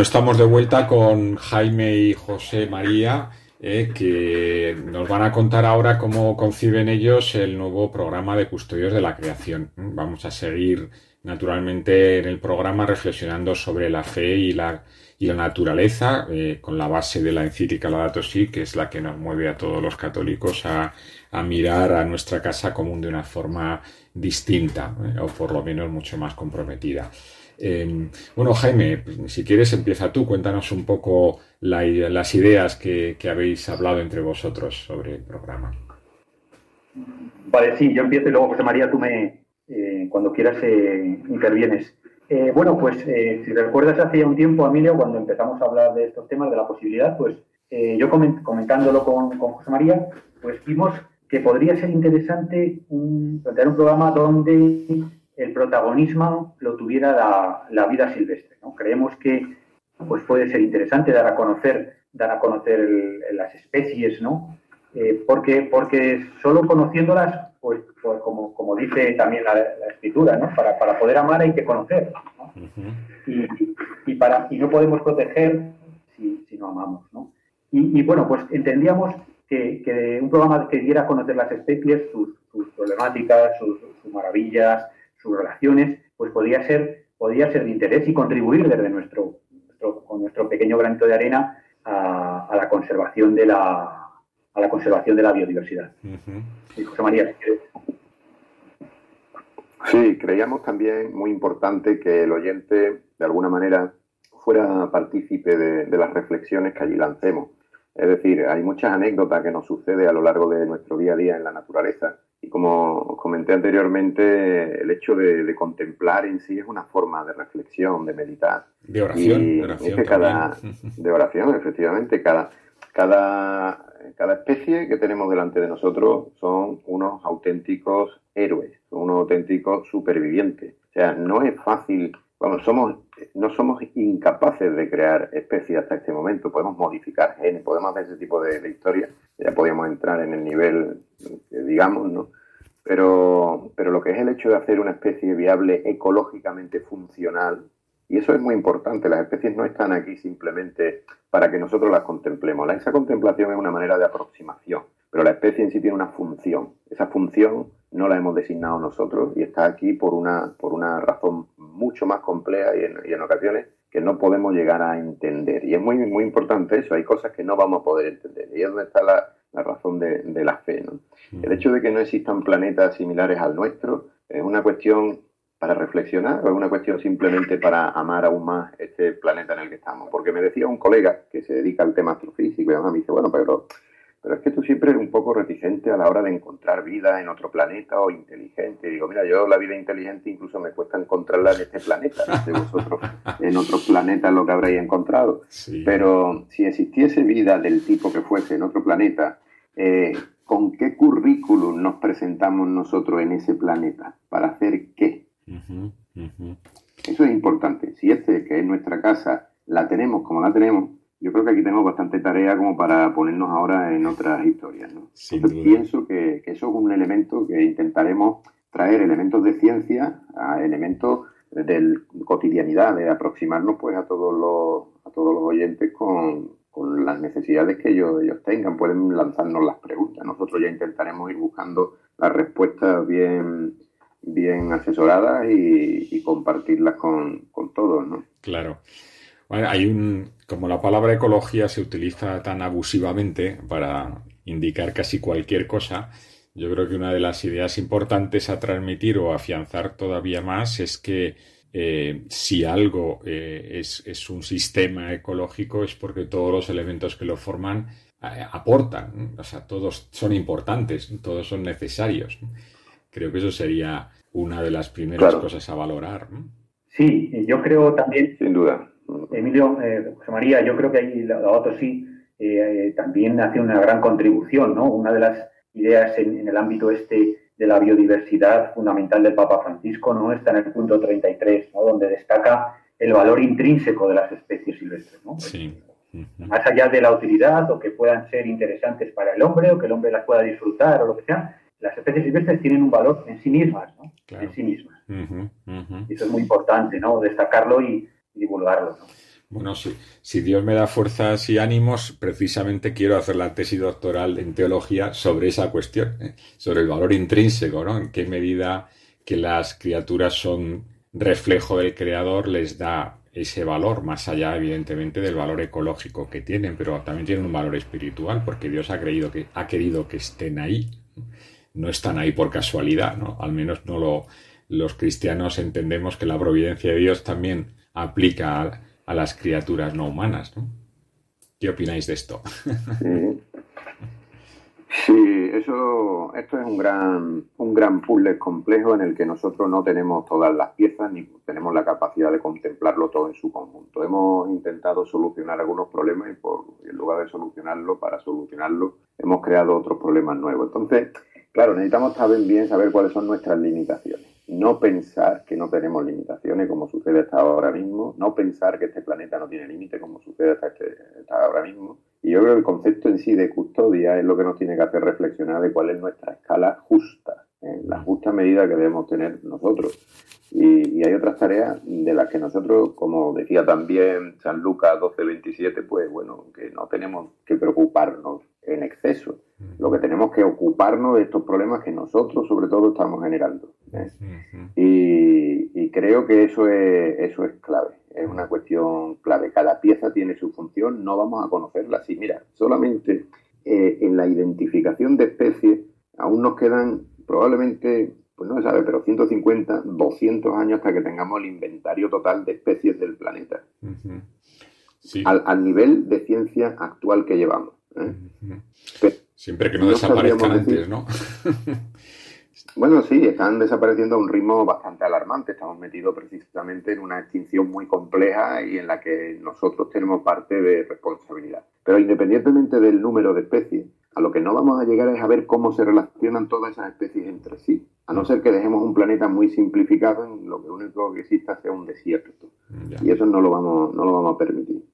Estamos de vuelta con Jaime y José María, eh, que nos van a contar ahora cómo conciben ellos el nuevo programa de Custodios de la Creación. Vamos a seguir naturalmente en el programa reflexionando sobre la fe y la, y la naturaleza, eh, con la base de la encíclica Laudato Si, que es la que nos mueve a todos los católicos a, a mirar a nuestra casa común de una forma distinta, eh, o por lo menos mucho más comprometida. Eh, bueno, Jaime, si quieres empieza tú, cuéntanos un poco la- las ideas que, habéis hablado entre vosotros sobre el programa. Vale, sí, yo empiezo y luego, José María, tú me, eh, cuando quieras, eh, intervienes. Eh, bueno, pues si recuerdas hace ya un tiempo, Emilio, cuando empezamos a hablar de estos temas, de la posibilidad, pues yo coment- comentándolo con, José María, pues vimos que podría ser interesante plantear un programa donde el protagonismo lo tuviera la, la vida silvestre. ¿no? Creemos que pues puede ser interesante dar a conocer, dar a conocer el- las especies, ¿no? Eh, porque, porque solo conociéndolas, pues, pues como, como dice también la, la escritura, ¿no? Para, para poder amar hay que conocer, ¿no? y, y para, y no podemos proteger si, si no amamos, ¿no? Y, y, bueno, pues entendíamos que, que un programa que diera a conocer las especies, sus, sus problemáticas, sus, sus maravillas, sus relaciones, pues podría ser, podría ser de interés y contribuir desde nuestro, nuestro- con nuestro pequeño granito de arena a, a la conservación de la a la conservación de la biodiversidad. Y José María, si quieres. Sí, creíamos también muy importante que el oyente, de alguna manera, fuera partícipe de, de las reflexiones que allí lancemos. Es decir, hay muchas anécdotas que nos sucede a lo largo de nuestro día a día en la naturaleza. Y como os comenté anteriormente, el hecho de, de contemplar en sí es una forma de reflexión, de meditar. De oración, Y de oración es que cada, de oración, efectivamente, cada, cada, cada especie que tenemos delante de nosotros son unos auténticos héroes, son unos auténticos supervivientes. O sea, no es fácil, vamos, somos, no somos incapaces de crear especies hasta este momento. Podemos modificar genes, podemos hacer ese tipo de, de historias. Ya podríamos entrar en el nivel, digamos, ¿no? Pero, pero lo que es el hecho de hacer una especie viable ecológicamente funcional, y eso es muy importante, las especies no están aquí simplemente para que nosotros las contemplemos. Esa contemplación es una manera de aproximación, pero la especie en sí tiene una función. Esa función no la hemos designado nosotros y está aquí por una, por una razón mucho más compleja y en, y en ocasiones que no podemos llegar a entender. Y es muy, muy importante eso, hay cosas que no vamos a poder entender. Y es donde está la, la razón de, de la fe. ¿no? El hecho de que no existan planetas similares al nuestro es una cuestión para reflexionar o es una cuestión simplemente para amar aún más este planeta en el que estamos. Porque me decía un colega que se dedica al tema astrofísico y además me dice, bueno, pero, pero es que tú siempre eres un poco reticente a la hora de encontrar vida en otro planeta o inteligente. Y digo, mira, yo la vida inteligente incluso me cuesta encontrarla en este planeta. No sé vosotros en otros planetas lo que habréis encontrado. Sí. Pero si existiese vida del tipo que fuese en otro planeta, eh, ¿con qué currículum nos presentamos nosotros en ese planeta? ¿Para hacer qué? Eso es importante. Si este, que es nuestra casa, la tenemos como la tenemos, yo creo que aquí tenemos bastante tarea como para ponernos ahora en otras historias. ¿no? Entonces, pienso que, que eso es un elemento que intentaremos traer elementos de ciencia a elementos de cotidianidad, de aproximarnos pues a todos los, a todos los oyentes con, con las necesidades que ellos, ellos tengan. Pueden lanzarnos las preguntas. Nosotros ya intentaremos ir buscando las respuestas bien, bien asesoradas y, y compartirlas con, con todos, ¿no? Claro. Bueno, hay un, como la palabra ecología se utiliza tan abusivamente para indicar casi cualquier cosa, yo creo que una de las ideas importantes a transmitir o afianzar todavía más es que eh, si algo eh, es, es un sistema ecológico es porque todos los elementos que lo forman eh, aportan, ¿no? o sea, todos son importantes, todos son necesarios. Creo que eso sería una de las primeras Claro. cosas a valorar. ¿no? Sí, yo creo también, Sin duda. Emilio, eh, José María, yo creo que ahí la, la OTO sí eh, eh, también hace una gran contribución, ¿no? Una de las ideas en, en el ámbito este de la biodiversidad fundamental del Papa Francisco, ¿no? Está en el punto 33, ¿no? Donde destaca el valor intrínseco de las especies silvestres, ¿no? Sí. Más allá de la utilidad o que puedan ser interesantes para el hombre o que el hombre las pueda disfrutar o lo que sea, las especies silvestres tienen un valor en sí mismas, ¿no? Claro. En sí mismas. Eso es muy importante, ¿no? Destacarlo y divulgarlo, ¿no? Bueno, si, si Dios me da fuerzas y ánimos, precisamente quiero hacer la tesis doctoral en teología sobre esa cuestión, ¿eh? sobre el valor intrínseco, ¿no? En qué medida que las criaturas son reflejo del creador les da ese valor, más allá, evidentemente, del valor ecológico que tienen, pero también tienen un valor espiritual, porque Dios ha, creído que, ha querido que estén ahí. No están ahí por casualidad, ¿no? Al menos no lo, los cristianos entendemos que la providencia de Dios también aplica a, a las criaturas no humanas, ¿no? ¿Qué opináis de esto? Sí. Sí, eso, esto es un gran, un gran puzzle complejo en el que nosotros no tenemos todas las piezas ni tenemos la capacidad de contemplarlo todo en su conjunto. Hemos intentado solucionar algunos problemas y, por, en lugar de solucionarlo, para solucionarlo, hemos creado otros problemas nuevos. Entonces, claro, necesitamos saber bien saber cuáles son nuestras limitaciones. No pensar que no tenemos limitaciones como sucede hasta ahora mismo, no pensar que este planeta no tiene límite como sucede hasta, este, hasta ahora mismo. Y yo creo que el concepto en sí de custodia es lo que nos tiene que hacer reflexionar de cuál es nuestra escala justa, ¿eh? la justa medida que debemos tener nosotros. Y, y, hay otras tareas de las que nosotros, como decía también San Lucas 12:27, pues bueno, que no tenemos que preocuparnos en exceso. Lo que tenemos que ocuparnos de estos problemas que nosotros, sobre todo, estamos generando. ¿eh? Y, y, creo que eso es, eso es clave, es una cuestión clave. Cada pieza tiene su función, no vamos a conocerla así. Mira, solamente eh, en la identificación de especies aún nos quedan probablemente pues no se sabe, pero 150, 200 años hasta que tengamos el inventario total de especies del planeta. Sí. al, al, nivel de ciencia actual que llevamos. Siempre que no, no desaparezcan antes, ¿no? bueno, sí, están desapareciendo a un ritmo bastante alarmante. Estamos metidos precisamente en una extinción muy compleja y en la que nosotros tenemos parte de responsabilidad. Pero independientemente del número de especies, a lo que no vamos a llegar es a ver cómo se relacionan todas esas especies entre sí. A no ser que dejemos un planeta muy simplificado en lo que único que exista sea un desierto. Ya. Y eso no lo vamos, no lo vamos a permitir.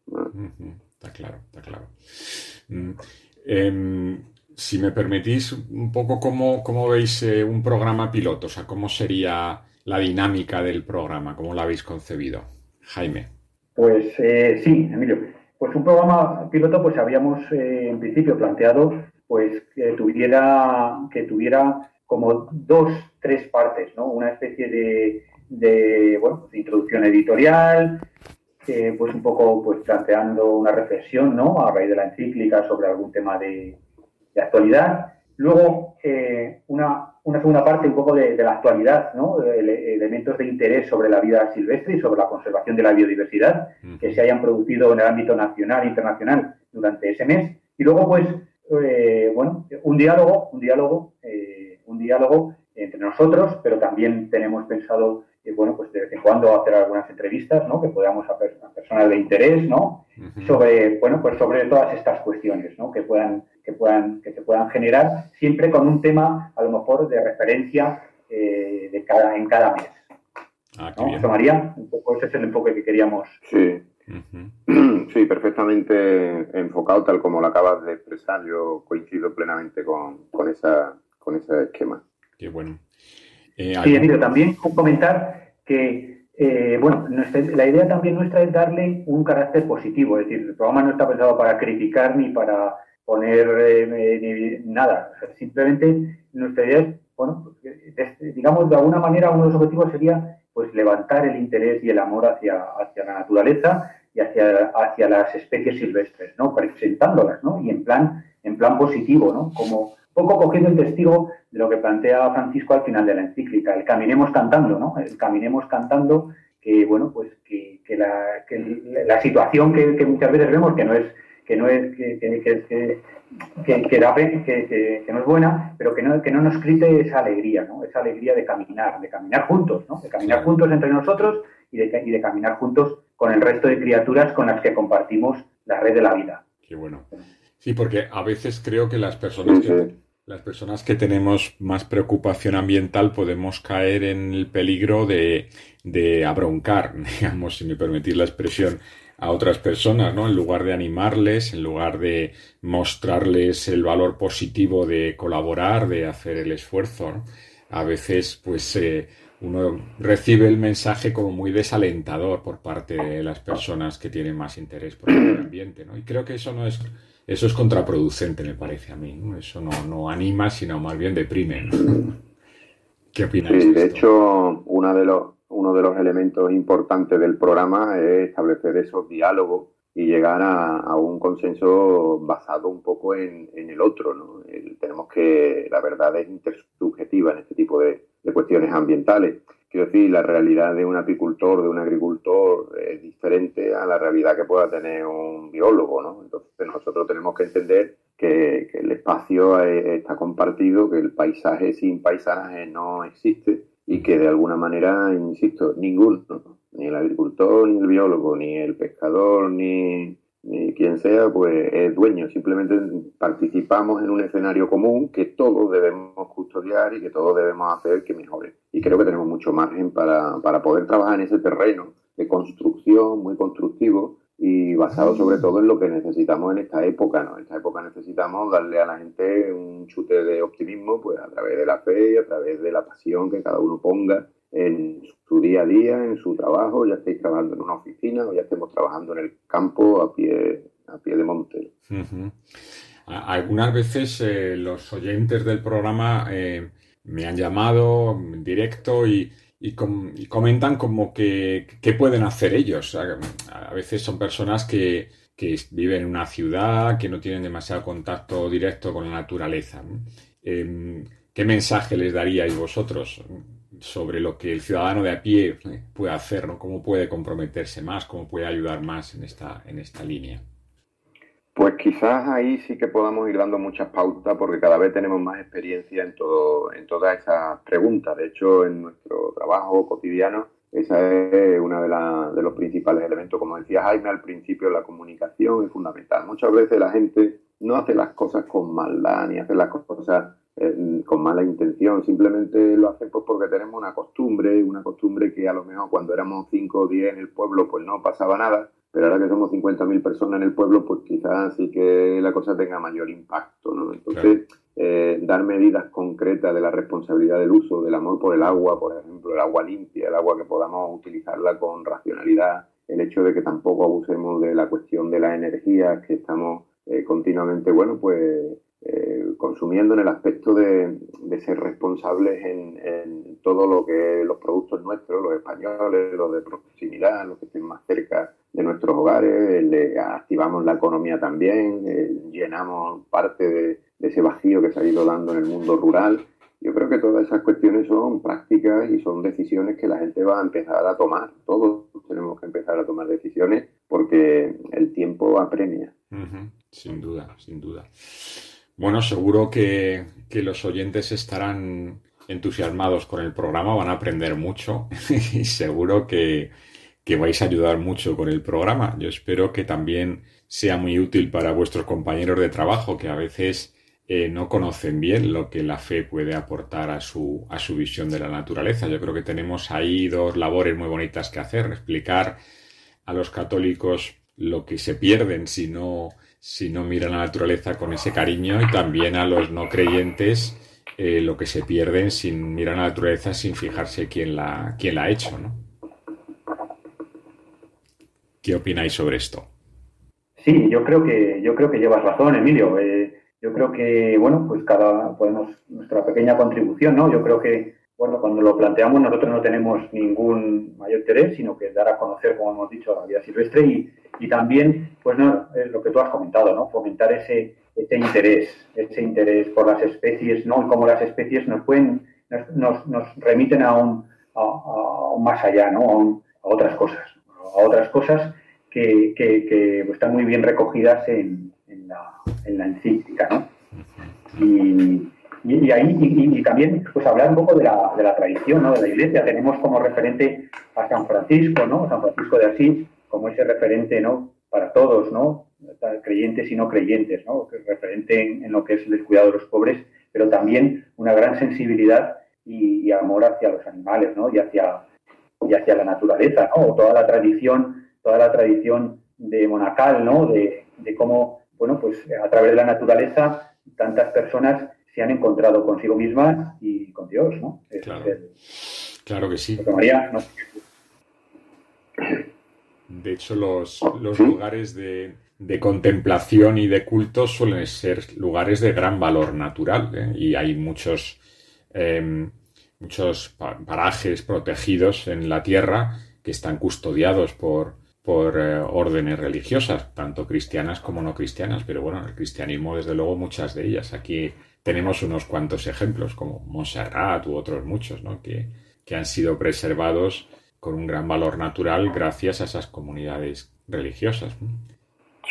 Está claro, está claro. Mm. Eh, si me permitís, un poco cómo, cómo veis eh, un programa piloto, o sea, cómo sería la dinámica del programa, cómo lo habéis concebido. Jaime. Pues eh, sí, Emilio. Pues un programa piloto, pues habíamos eh, en principio planteado pues que tuviera, que tuviera como dos, tres partes, ¿no? Una especie de, de bueno, de introducción editorial, eh, pues un poco pues planteando una reflexión, ¿no? A raíz de la encíclica sobre algún tema de, de actualidad. Luego, eh, una, una, segunda parte un poco de, de la actualidad, ¿no? Ele elementos de interés sobre la vida silvestre y sobre la conservación de la biodiversidad que se hayan producido en el ámbito nacional e internacional durante ese mes. Y luego, pues, eh, bueno, un diálogo, un diálogo, eh, un diálogo entre nosotros, pero también tenemos pensado, eh, bueno, pues de vez en cuando hacer algunas entrevistas, ¿no? Que podamos hacer a personas de interés, ¿no? Uh -huh. Sobre, bueno, pues sobre todas estas cuestiones, ¿no? Que puedan, que puedan, que se puedan generar, siempre con un tema, a lo mejor, de referencia eh, de cada, en cada mes. Ah, María, un poco ese es el enfoque que queríamos. Sí. Uh -huh. Sí, perfectamente enfocado tal como lo acabas de expresar. Yo coincido plenamente con, con, esa, con ese esquema. Qué bueno. Eh, sí, Emilio, también comentar que, eh, bueno, nuestra, la idea también nuestra es darle un carácter positivo, es decir, el programa no está pensado para criticar ni para poner eh, ni, nada, simplemente nuestra idea es, bueno, digamos, de alguna manera uno de los objetivos sería pues levantar el interés y el amor hacia, hacia la naturaleza y hacia, hacia las especies silvestres, ¿no? Presentándolas, ¿no? Y en plan, en plan positivo, ¿no? Como poco cogiendo el testigo de lo que plantea Francisco al final de la encíclica, el caminemos cantando, ¿no? El caminemos cantando que, bueno, pues que, que, la, que la, situación que, que, muchas veces vemos que no es que no es que, que, que, da, que, no es buena, pero que no, que no nos quite esa alegría, ¿no? Esa alegría de caminar, de caminar juntos, ¿no? De caminar juntos entre nosotros y de, y de caminar juntos con el resto de criaturas con las que compartimos la red de la vida. Qué bueno. Sí, porque a veces creo que las personas que, las personas que tenemos más preocupación ambiental podemos caer en el peligro de, de abroncar, digamos, si me permitís la expresión, a otras personas, ¿no? En lugar de animarles, en lugar de mostrarles el valor positivo de colaborar, de hacer el esfuerzo, ¿no? A veces, pues, eh, uno recibe el mensaje como muy desalentador por parte de las personas que tienen más interés por el medio ambiente, ¿no? Y creo que eso no es, eso es contraproducente, me parece a mí, ¿no? Eso no, no anima, sino más bien deprime. ¿no? ¿Qué opináis? Sí, de de hecho, una de los, uno de los elementos importantes del programa es establecer esos diálogos y llegar a, a un consenso basado un poco en, en el otro. ¿no? El- tenemos que, la verdad es intersubjetiva en este tipo de, de cuestiones ambientales. Quiero decir, la realidad de un apicultor, de un agricultor, es diferente a la realidad que pueda tener un biólogo. ¿no? Entonces, nosotros tenemos que entender que, que el espacio está compartido, que el paisaje sin paisaje no existe y que de alguna manera, insisto, ninguno, ni el agricultor, ni el biólogo, ni el pescador, ni, ni quien sea, pues es dueño. Simplemente participamos en un escenario común que todos debemos custodiar y que todos debemos hacer que mejore. Y creo que tenemos mucho margen para, para poder trabajar en ese terreno de construcción muy constructivo y basado sobre todo en lo que necesitamos en esta época, ¿no? En esta época necesitamos darle a la gente un chute de optimismo, pues a través de la fe y a través de la pasión que cada uno ponga en su día a día, en su trabajo, ya estéis trabajando en una oficina o ya estemos trabajando en el campo a pie, a pie de monte. Algunas veces eh, los oyentes del programa eh, me han llamado directo y, y com- comentan como que qué pueden hacer ellos. A, veces son personas que, que viven en una ciudad, que no tienen demasiado contacto directo con la naturaleza. Em, ¿qué mensaje les daríais vosotros sobre lo que el ciudadano de a pie eh, puede hacer, ¿no? ¿Cómo puede comprometerse más? ¿Cómo puede ayudar más en esta, en esta línea? Pues quizás ahí sí que podamos ir dando muchas pautas porque cada vez tenemos más experiencia en, todo, en todas esas preguntas. De hecho, en nuestro trabajo cotidiano, esa es una de, de los principales elementos. Como decía Jaime al principio, la comunicación es fundamental. Muchas veces la gente no hace las cosas con maldad ni hace las cosas eh, con mala intención, simplemente lo hacen pues porque tenemos una costumbre, una costumbre que a lo mejor cuando éramos 5 o 10 en el pueblo pues no pasaba nada, pero ahora que somos 50.000 personas en el pueblo pues quizás sí que la cosa tenga mayor impacto, ¿no? Entonces, eh, dar medidas concretas de la responsabilidad del uso, del amor por el agua, por ejemplo, el agua limpia, el agua que podamos utilizarla con racionalidad, el hecho de que tampoco abusemos de la cuestión de la energía, que estamos eh, continuamente, bueno, pues eh, consumiendo en el aspecto de, ser responsables en, todo lo que los productos nuestros, los españoles, los de proximidad, los que estén más cerca de nuestros hogares, le activamos la economía también, eh, llenamos parte de, ese vacío que se ha ido dando en el mundo rural. Yo creo que todas esas cuestiones son prácticas y son decisiones que la gente va a empezar a tomar. Todos tenemos que empezar a tomar decisiones porque el tiempo apremia. Sin duda, sin duda. Bueno, seguro que, que los oyentes estarán entusiasmados con el programa, van a aprender mucho y seguro que, que vais a ayudar mucho con el programa. Yo espero que también sea muy útil para vuestros compañeros de trabajo que a veces eh, no conocen bien lo que la fe puede aportar a su, a su visión de la naturaleza. Yo creo que tenemos ahí dos labores muy bonitas que hacer. Explicar a los católicos lo que se pierden si no, si no miran a la naturaleza con ese cariño y también a los no creyentes eh, lo que se pierden sin mirar a la naturaleza sin fijarse quién la, quién la ha hecho, ¿no? ¿Qué opináis sobre esto? Sí, yo creo que yo creo que llevas razón, Emilio. Eh, yo creo que bueno, pues cada podemos nuestra pequeña contribución, ¿no? Yo creo que bueno, cuando lo planteamos nosotros no tenemos ningún mayor interés, sino que dar a conocer, como hemos dicho, la vida silvestre y, y también, pues no, lo que tú has comentado, ¿no? Fomentar ese, ese interés, ese interés por las especies, ¿no? Y cómo las especies nos pueden, nos, nos, nos remiten a un, a un más allá, ¿no? A, un- a otras cosas, a otras cosas que, que, que están muy bien recogidas en, en la, en la encíclica, ¿no? Y, y, ahí y, también pues hablar un poco de la, de la tradición ¿no? de la iglesia. Tenemos como referente a San Francisco no San Francisco de Asís como ese referente no para todos no creyentes y no creyentes no referente en, lo que es el cuidado de los pobres pero también una gran sensibilidad y, y amor hacia los animales no y hacia y hacia la naturaleza no toda la tradición toda la tradición de monacal no de, de cómo bueno pues a través de la naturaleza tantas personas se han encontrado consigo mismas y con Dios, ¿no? Claro. el- Claro que sí. María, no. De hecho, los, los lugares de, de contemplación y de culto suelen ser lugares de gran valor natural ¿eh? y hay muchos, eh, muchos pa- parajes protegidos en la tierra que están custodiados por, por eh, órdenes religiosas, tanto cristianas como no cristianas, pero bueno, el cristianismo, desde luego, muchas de ellas. Aquí tenemos unos cuantos ejemplos, como Montserrat u otros muchos, ¿no? que, que han sido preservados con un gran valor natural gracias a esas comunidades religiosas.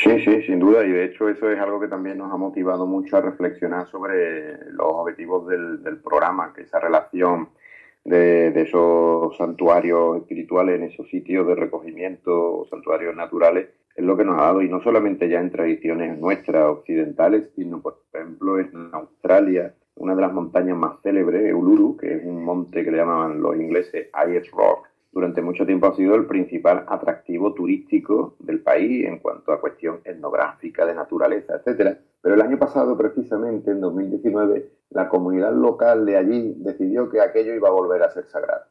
Sí, sí, sin duda, y de hecho eso es algo que también nos ha motivado mucho a reflexionar sobre los objetivos del, del programa, que esa relación de, esos santuarios espirituales en esos sitios de recogimiento, santuarios naturales, es lo que nos ha dado, y no solamente ya en tradiciones nuestras occidentales, sino por ejemplo en Australia, una de las montañas más célebres, Uluru, que es un monte que le llamaban los ingleses Ayers Rock, durante mucho tiempo ha sido el principal atractivo turístico del país en cuanto a cuestión etnográfica, de naturaleza, etcétera. Pero el año pasado, precisamente en 2019, la comunidad local de allí decidió que aquello iba a volver a ser sagrado.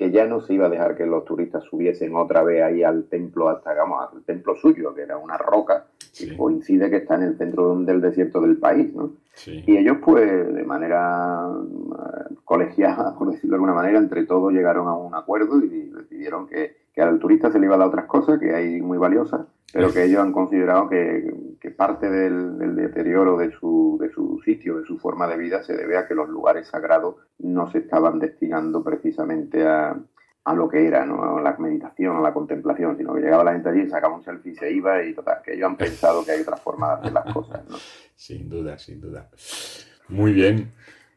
Que ya no se iba a dejar que los turistas subiesen otra vez ahí al templo, hasta digamos, al templo suyo, que era una roca, Sí, y coincide que está en el centro del desierto del país, ¿no? sí. Y ellos, pues, de manera eh, colegiada, por decirlo de alguna manera, entre todos llegaron a un acuerdo y decidieron que, que al turista se le iba a dar otras cosas, que hay muy valiosas, pero que ellos han considerado que, que parte del, del deterioro de su, de su sitio, de su forma de vida, se debe a que los lugares sagrados no se estaban destinando precisamente a, a lo que era, ¿no? a la meditación, a la contemplación, sino que llegaba la gente allí, sacaba un selfie y se iba y total, que ellos han pensado que hay otra forma de hacer las cosas. ¿no? Sin duda, sin duda. Muy bien.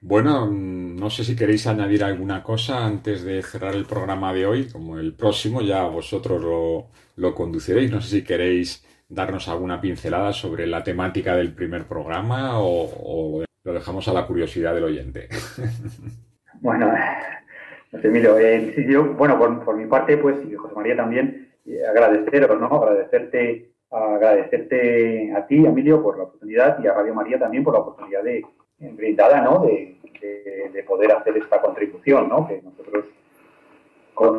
Bueno, no sé si queréis añadir alguna cosa antes de cerrar el programa de hoy. Como el próximo ya vosotros lo, lo conduciréis. No sé si queréis darnos alguna pincelada sobre la temática del primer programa o, lo dejamos a la curiosidad del oyente. Bueno, no sé, Emilio, eh, yo, bueno, por, por mi parte, pues, y José María también, eh, agradeceros, ¿no? Agradecerte, agradecerte a ti, Emilio, por la oportunidad y a Radio María también por la oportunidad de, brindada, ¿no? De, de- de poder hacer esta contribución, ¿no? Que nosotros,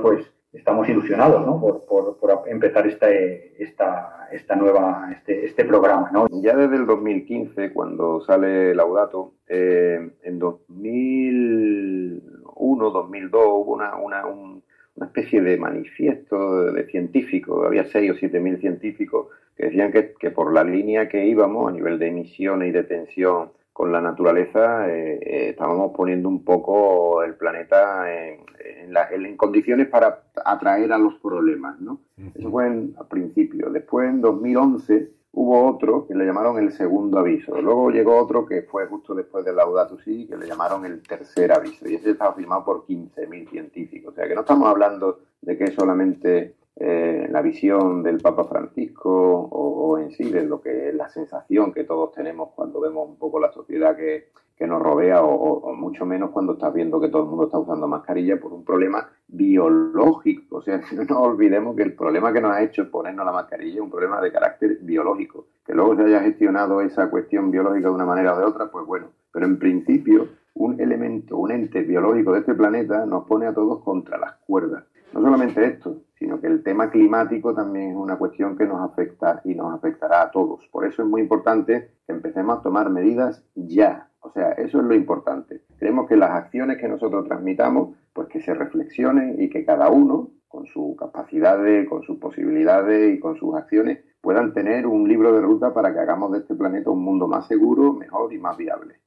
pues, estamos ilusionados, ¿no? Por, por, empezar esta, esta, esta nueva, este, este programa, ¿no? Ya desde el 2015, cuando sale Laudato, eh, en 2001, 2002 hubo una, una, un- una especie de manifiesto de, de científicos, había 6 o 7 mil científicos que decían que, que por la línea que íbamos a nivel de emisiones y de tensión con la naturaleza, eh, eh, estábamos poniendo un poco el planeta en, en la- en condiciones para atraer a los problemas, ¿no? Eso fue en, al principio. Después, en 2011, hubo otro que le llamaron el segundo aviso. Luego llegó otro que fue justo después del Laudato Si, que le llamaron el tercer aviso. Y ese estaba firmado por 15.000 científicos. O sea, que no estamos hablando de que solamente eh, la visión del Papa Francisco o, en sí de lo que es la sensación que todos tenemos cuando vemos un poco la sociedad que, que nos rodea o, o- o mucho menos cuando estás viendo que todo el mundo está usando mascarilla por un problema biológico. O sea, no nos olvidemos que el problema que nos ha hecho ponernos la mascarilla es un problema de carácter biológico. Que luego se haya gestionado esa cuestión biológica de una manera o de otra, pues bueno. Pero en principio, un elemento, un ente biológico de este planeta nos pone a todos contra las cuerdas. No solamente esto, sino que el tema climático también es una cuestión que nos afecta y nos afectará a todos. Por eso es muy importante que empecemos a tomar medidas ya. O sea, eso es lo importante. Creemos que las acciones que nosotros transmitamos, pues que se reflexionen y que cada uno, con sus capacidades, con sus posibilidades y con sus acciones, puedan tener un libro de ruta para que hagamos de este planeta un mundo más seguro, mejor y más viable.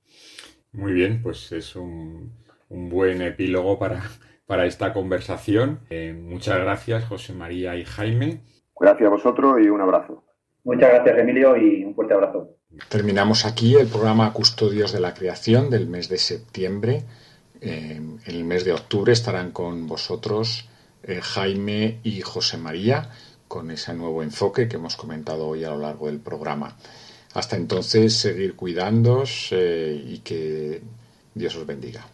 Muy bien, pues es un, un buen epílogo para, para esta conversación. Eh, muchas gracias, José María y Jaime. Gracias a vosotros y un abrazo. Muchas gracias, Emilio, y un fuerte abrazo. Terminamos aquí el programa Custodios de la Creación del mes de septiembre. Eh, en el mes de octubre estarán con vosotros eh, Jaime y José María con ese nuevo enfoque que hemos comentado hoy a lo largo del programa. Hasta entonces, seguir cuidándoos eh, y que Dios os bendiga.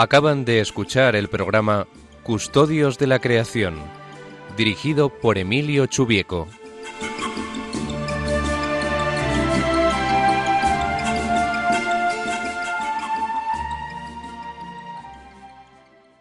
Acaban de escuchar el programa Custodios de la Creación, dirigido por Emilio Chubieco.